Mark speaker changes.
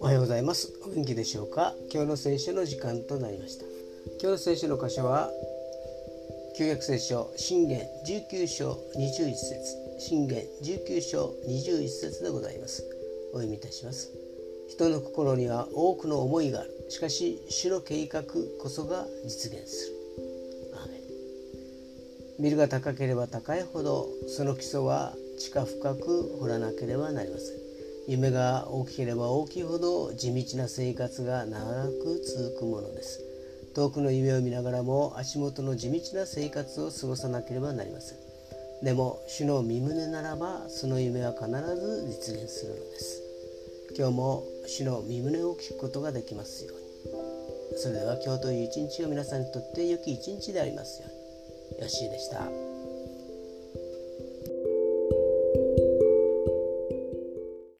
Speaker 1: おはようございます。お元気でしょうか？今日の聖書の時間となりました。今日の聖書の箇所は旧約聖書信玄19章21節。信玄19章21節でございます。お読みいたします。人の心には多くの思いがある。しかし主の計画こそが実現する。ビルが高ければ高いほどその基礎は地下深く掘らなければなりません。夢が大きければ大きいほど地道な生活が長く続くものです。遠くの夢を見ながらも足元の地道な生活を過ごさなければなりません。でも主の身胸ならばその夢は必ず実現するのです。今日も主の身胸を聞くことができますように。それでは今日という一日を皆さんにとって良き一日でありますように。よッしーでした。